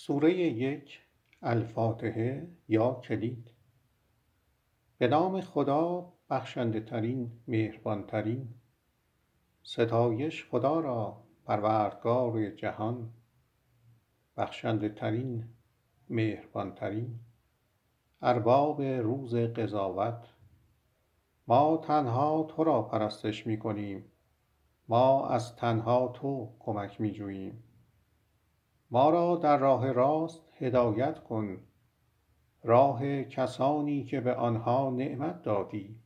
سوره یک الفاتحه یا کلید. به نام خدا بخشنده ترین مهربان ترین ستایش خدا را پروردگار جهان. بخشنده ترین مهربان ترین ارباب روز قضاوت. ما تنها تو را پرستش می کنیم ما از تنها تو کمک می جوییم ما را در راه راست هدایت کن راه کسانی که به آنها نعمت دادی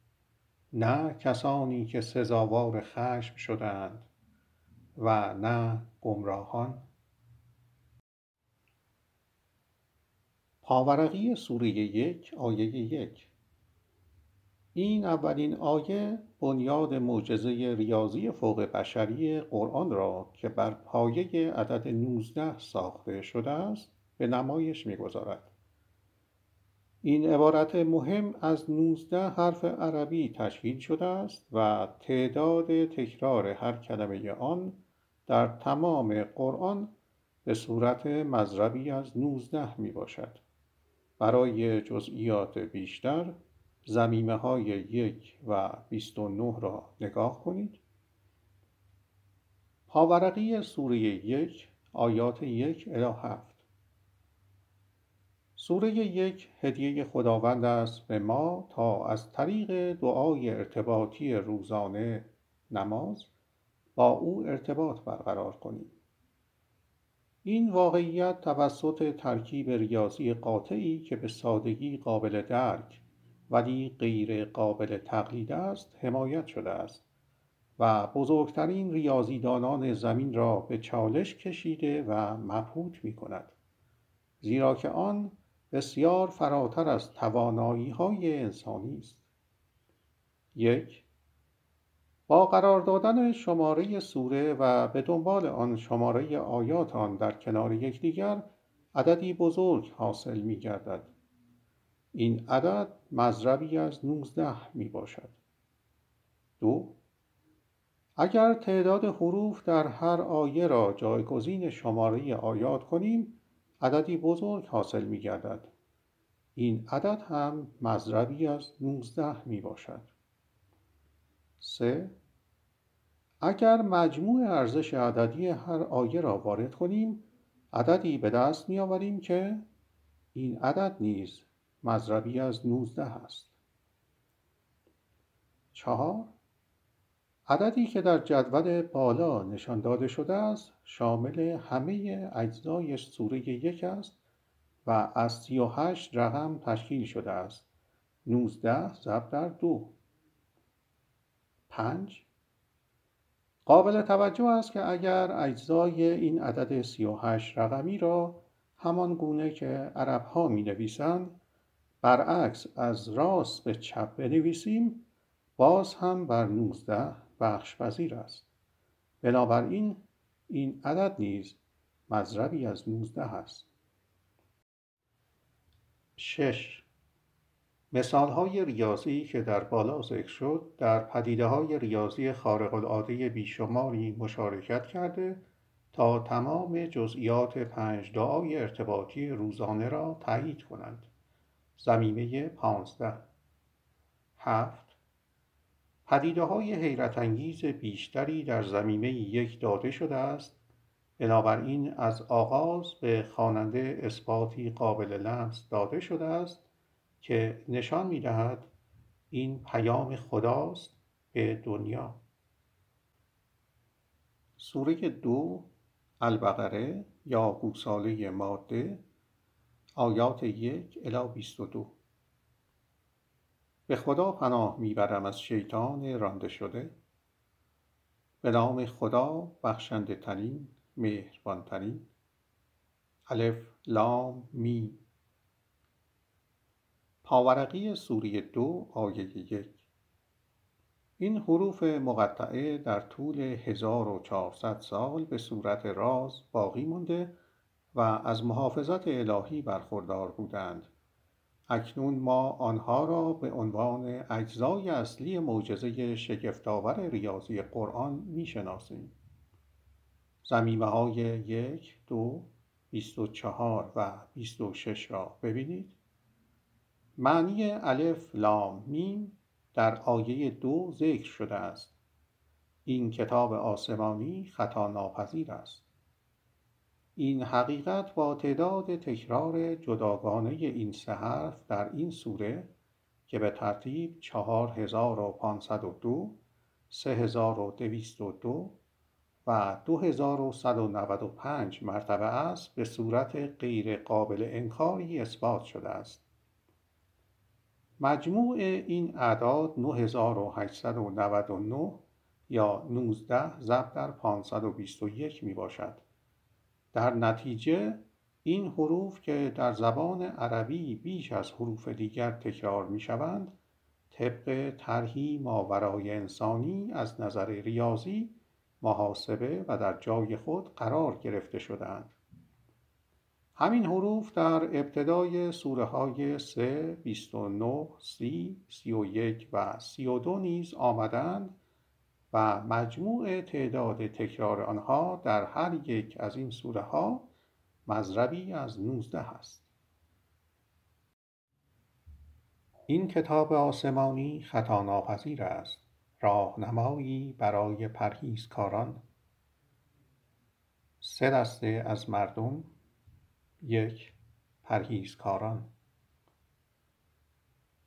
نه کسانی که سزاوار خشم شدهاند و نه گمراهان. پاورقی سوره یک آیه یک این اولین آیه بنیاد معجزه ریاضی فوق بشری قرآن را که بر پایه عدد نوزده ساخته شده است به نمایش می‌گذارد این عبارت مهم از نوزده حرف عربی تشکیل شده است و تعداد تکرار هر کلمه آن در تمام قرآن به صورت مضربی از نوزده می باشد. برای جزئیات بیشتر زمیمه های یک و بیست و نه را نگاه کنید. پاورقی سوره یک آیات یک الی هفت. سوره یک هدیه خداوند است به ما تا از طریق دعای ارتباطی روزانه نماز با او ارتباط برقرار کنیم. این واقعیت توسط ترکیب ریاضی قاطعی که به سادگی قابل درک ولی غیر قابل تقلید است حمایت شده است و بزرگترین ریاضیدانان زمین را به چالش کشیده و مبهوت می کند زیرا که آن بسیار فراتر از توانایی های انسانی است. یک با قرار دادن شماره سوره و به دنبال آن شماره آیات آن در کنار یکدیگر عددی بزرگ حاصل می گردد این عدد مضربی از نوزده می باشد. دو اگر تعداد حروف در هر آیه را جایگزین شماره آیات کنیم عددی بزرگ حاصل می گردد. این عدد هم مضربی از نوزده می باشد. سه اگر مجموع ارزش عددی هر آیه را وارد کنیم عددی به دست می آوریم که این عدد نیز مضربی از نوزده است چهار عددی که در جدول بالا نشان داده شده است شامل همه اجزای سوره یک است و از سی و هشت رقم تشکیل شده است. نوزده ضرب در دو. پنج قابل توجه است که اگر اجزای این عدد سی و هشت رقمی را همان گونه که عرب ها می نویسند برعکس از راست به چپ بنویسیم باز هم بر نوزده بخش پذیر است. بنابراین این عدد نیز مضربی از نوزده است. شش. مثال های ریاضی که در بالا ذکر شد در پدیده های ریاضی خارق العاده بیشماری مشارکت کرده تا تمام جزئیات پنج دعای ارتباطی روزانه را تایید کنند. زمینه پانزده. هفت. پدیده های حیرت انگیز بیشتری در زمینه یک داده شده است. بنابراین از آغاز به خواننده اثباتی قابل لمس داده شده است که نشان می دهد این پیام خداست به دنیا. سوره دو البقره یا گوساله ماده آیات یک الی بیست و دو. به خدا پناه می‌برم از شیطان رانده شده. به نام خدا بخشنده ترین مهربان ترین الف لام می پاورقی سوری دو آیه یک. این حروف مقطعه در طول 1400 سال به صورت راز باقی مونده و از محافظت الهی برخوردار بودند. اکنون ما آنها را به عنوان اجزای اصلی معجزه شگفتآور ریاضی قرآن می‌شناسیم. زمیمه های یک، دو 24 و 26 را ببینید. معنی الف لام میم در آیه دو ذکر شده است. این کتاب آسمانی خطا ناپذیر است. این حقیقت با تعداد تکرار جداگانه این سه حرف در این سوره که به ترتیب چهار هزار و پانصد و دو، سه هزار و دویست و دو و دو هزار و صد و نود و پنج مرتبه است به صورت غیر قابل انکاری اثبات شده است. مجموع این اعداد 9899 یا 19 ضرب در 521 می باشد. در نتیجه این حروف که در زبان عربی بیش از حروف دیگر تکرار می شوند طبق طرحی ماورای انسانی از نظر ریاضی محاسبه و در جای خود قرار گرفته شدند همین حروف در ابتدای سوره های 3, 29, 30, 31 و 32 نیز آمدند و مجموع تعداد تکرار آنها در هر یک از این سوره ها مضربی از 19 است. این کتاب آسمانی خطا ناپذیر است راهنمایی برای پرهیزکاران سه دسته از مردم یک پرهیزکاران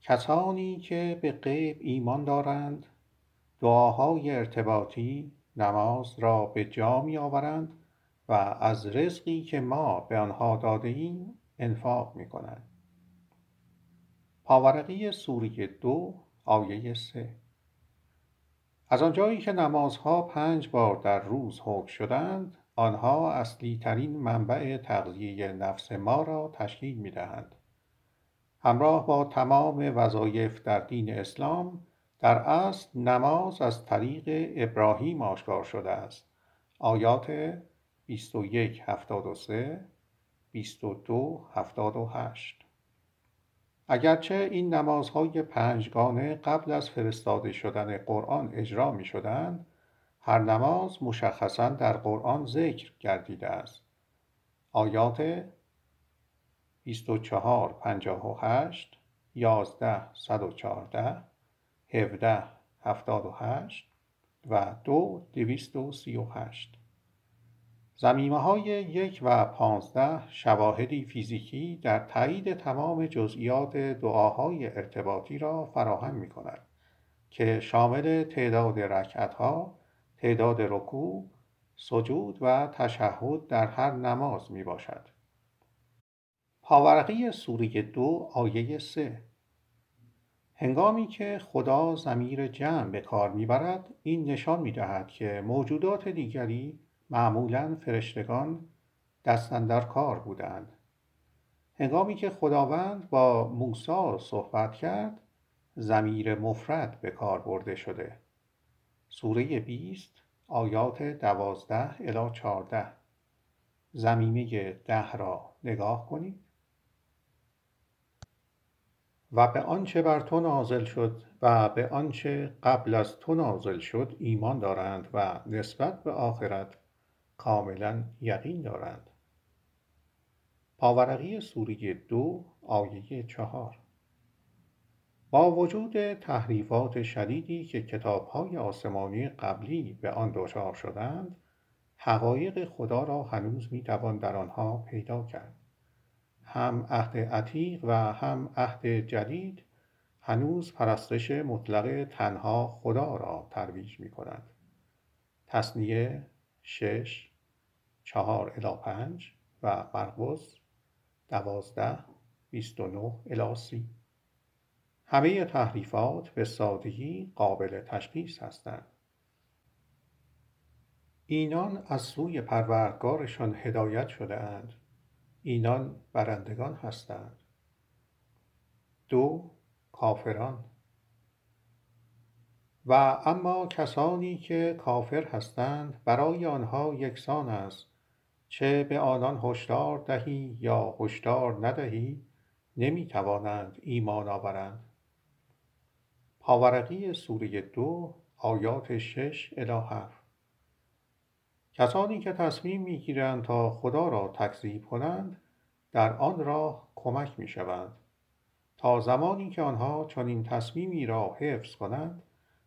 کسانی که به غیب ایمان دارند دعاهای ارتباطی نماز را به جا می آورند و از رزقی که ما به آنها داده ایم انفاق می کنند. پاورقی سوره دو آیه سه از آنجایی که نمازها پنج بار در روز حکم شدند آنها اصلی ترین منبع تغذیه نفس ما را تشکیل می دهند. همراه با تمام وظایف در دین اسلام در اصل نماز از طریق ابراهیم آشکار شده است. آیات 21 73 22 78 اگرچه این نمازهای پنجگانه قبل از فرستاده شدن قرآن اجرا می شدند هر نماز مشخصا در قرآن ذکر گردیده است. آیات 24 58 11 114 17 78 و دو دویست و سی و هشت زمیمه های یک و پانزده شواهدی فیزیکی در تایید تمام جزئیات دعاهای ارتباطی را فراهم می کند که شامل تعداد رکعت ها، تعداد رکوع، سجود و تشهد در هر نماز می باشد. پاورقی سوره دو آیه سه هنگامی که خدا زمیر جمع به کار می‌برد این نشان می‌دهد که موجودات دیگری معمولا فرشتگان دستن در کار بودند. هنگامی که خداوند با موسی صحبت کرد زمیر مفرد به کار برده شده. سوره 20 آیات دوازده الی چارده زمینه ده را نگاه کنید. و به آنچه بر تو نازل شد و به آنچه قبل از تو نازل شد ایمان دارند و نسبت به آخرت کاملا یقین دارند. پاورقی سوره دو آیه چهار. با وجود تحریفات شدیدی که کتابهای آسمانی قبلی به آن دچار شدند حقایق خدا را هنوز می‌توان در آنها پیدا کرد. هم عهد عتیق و هم عهد جدید هنوز پرستش مطلق تنها خدا را ترویج می کند. تصنیه شش چهار الی پنج و مرقس دوازده بیست و همه تحریفات به سادگی قابل تشخیص هستند. اینان از سوی پروردگارشان هدایت شده اند. اینان برندگان هستند. دو کافران. و اما کسانی که کافر هستند برای آنها یکسان است. چه به آنان هشدار دهی یا هشدار ندهی نمی توانند ایمان آورند. پاورقی سوره دو آیات شش الی کسانی که تصمیم می‌گیرند تا خدا را تکذیب کنند در آن راه کمک می‌شوند. تا زمانی که آنها چنین تصمیمی را حفظ کنند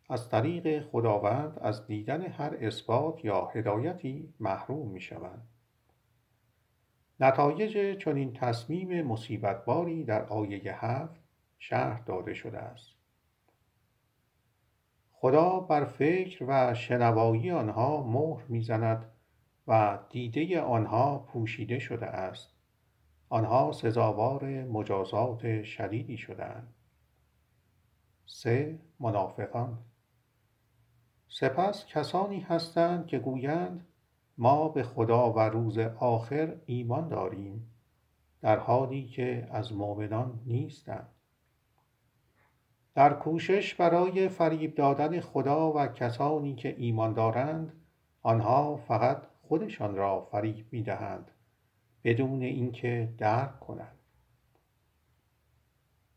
از طریق خداوند از دیدن هر اثبات یا هدایتی محروم می‌شوند. نتایج چنین تصمیم مصیبتباری در آیه هفت شرح داده شده است. خدا بر فکر و شنوایی آنها مهر می‌زند و دیده آنها پوشیده شده است. آنها سزاوار مجازات شدیدی شدهاند. سه منافقان سپس کسانی هستند که گویند ما به خدا و روز آخر ایمان داریم در حالی که از مؤمنان نیستند. در کوشش برای فریب دادن خدا و کسانی که ایمان دارند آنها فقط خودشان را فریب می دهند بدون اینکه درک کنند.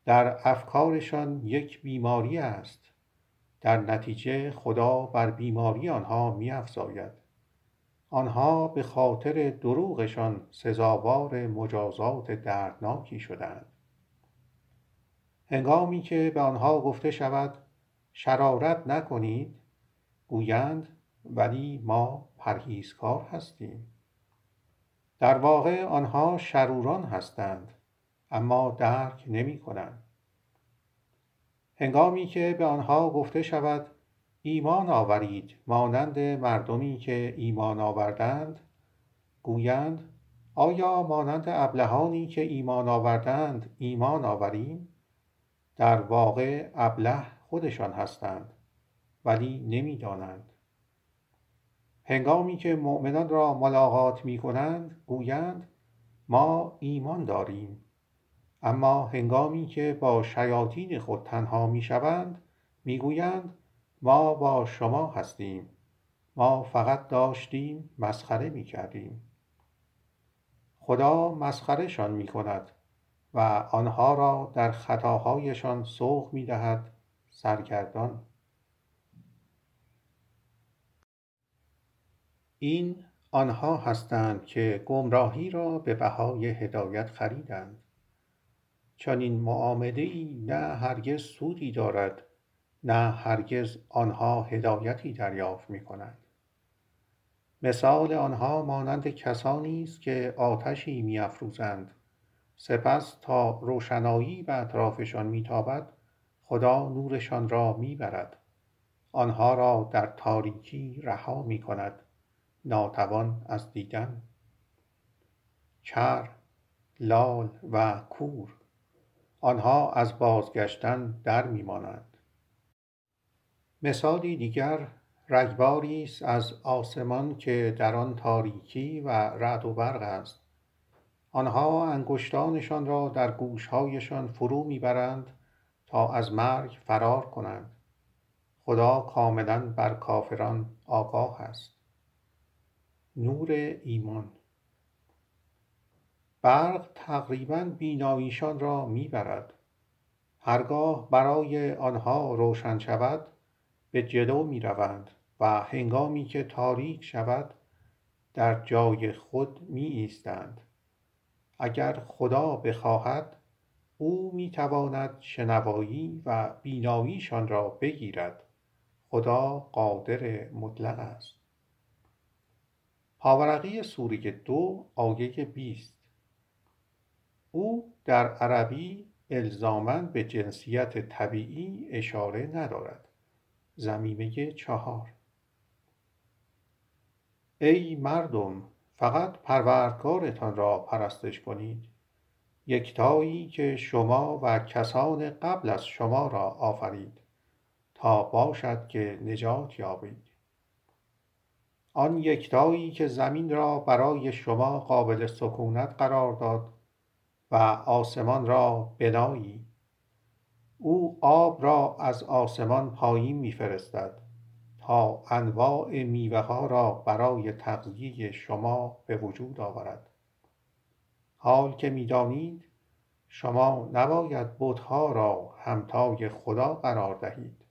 در افکارشان یک بیماری است. در نتیجه خدا بر بیماری آنها می افزاید آنها به خاطر دروغشان سزاوار مجازات دردناکی شدند هنگامی که به آنها گفته شود شرارت نکنید گویند ولی ما پرهیزکار هستیم. در واقع آنها شروران هستند اما درک نمی کنند. هنگامی که به آنها گفته شود ایمان آورید مانند مردمی که ایمان آوردند گویند آیا مانند ابلهانی که ایمان آوردند ایمان آوریم؟ در واقع ابله خودشان هستند ولی نمی‌دانند. هنگامی که مؤمنان را ملاقات می کنند گویند ما ایمان داریم. اما هنگامی که با شیاطین خود تنها می شوند می گویند ما با شما هستیم. ما فقط داشتیم مسخره می کردیم خدا مسخرهشان می کند و آنها را در خطاهایشان سوق می دهد سرگردان. این آنها هستند که گمراهی را به بهای هدایت خریدند. چنین معامله ای نه هرگز سودی دارد نه هرگز آنها هدایتی دریافت می کنند مثال آنها مانند کسانی است که آتشی می افروزند سپس تا روشنایی به اطرافشان میتابد خدا نورشان را می‌برد. آنها را در تاریکی رها می کند ناتوان از دیدن. کر لال و کور. آنها از بازگشتن در میمانند. مثالی دیگر رگباری است از آسمان که در آن تاریکی و رعد و برق است. آنها انگشتانشان را در گوشهایشان فرو می‌برند تا از مرگ فرار کنند. خدا کاملا بر کافران آگاه است. نور ایمان. برق تقریبا بیناییشان را می‌برد. هرگاه برای آنها روشن شود به جلو می‌روند و هنگامی که تاریک شود در جای خود می ایستند اگر خدا بخواهد او می تواند شنوایی و بیناییشان را بگیرد. خدا قادر مطلق است. پاورقی سوره دو آیه بیست. او در عربی الزاما به جنسیت طبیعی اشاره ندارد. زمینه چهار. ای مردم فقط پروردگارتان را پرستش کنید. یکتایی که شما و کسان قبل از شما را آفرید تا باشد که نجات یابید. آن یکتایی که زمین را برای شما قابل سکونت قرار داد و آسمان را بنایی. او آب را از آسمان پایین میفرستد. تا انواع میوه ها را برای تغذیه شما به وجود آورد. حال که می‌دانید شما نباید بتها را همتای خدا قرار دهید.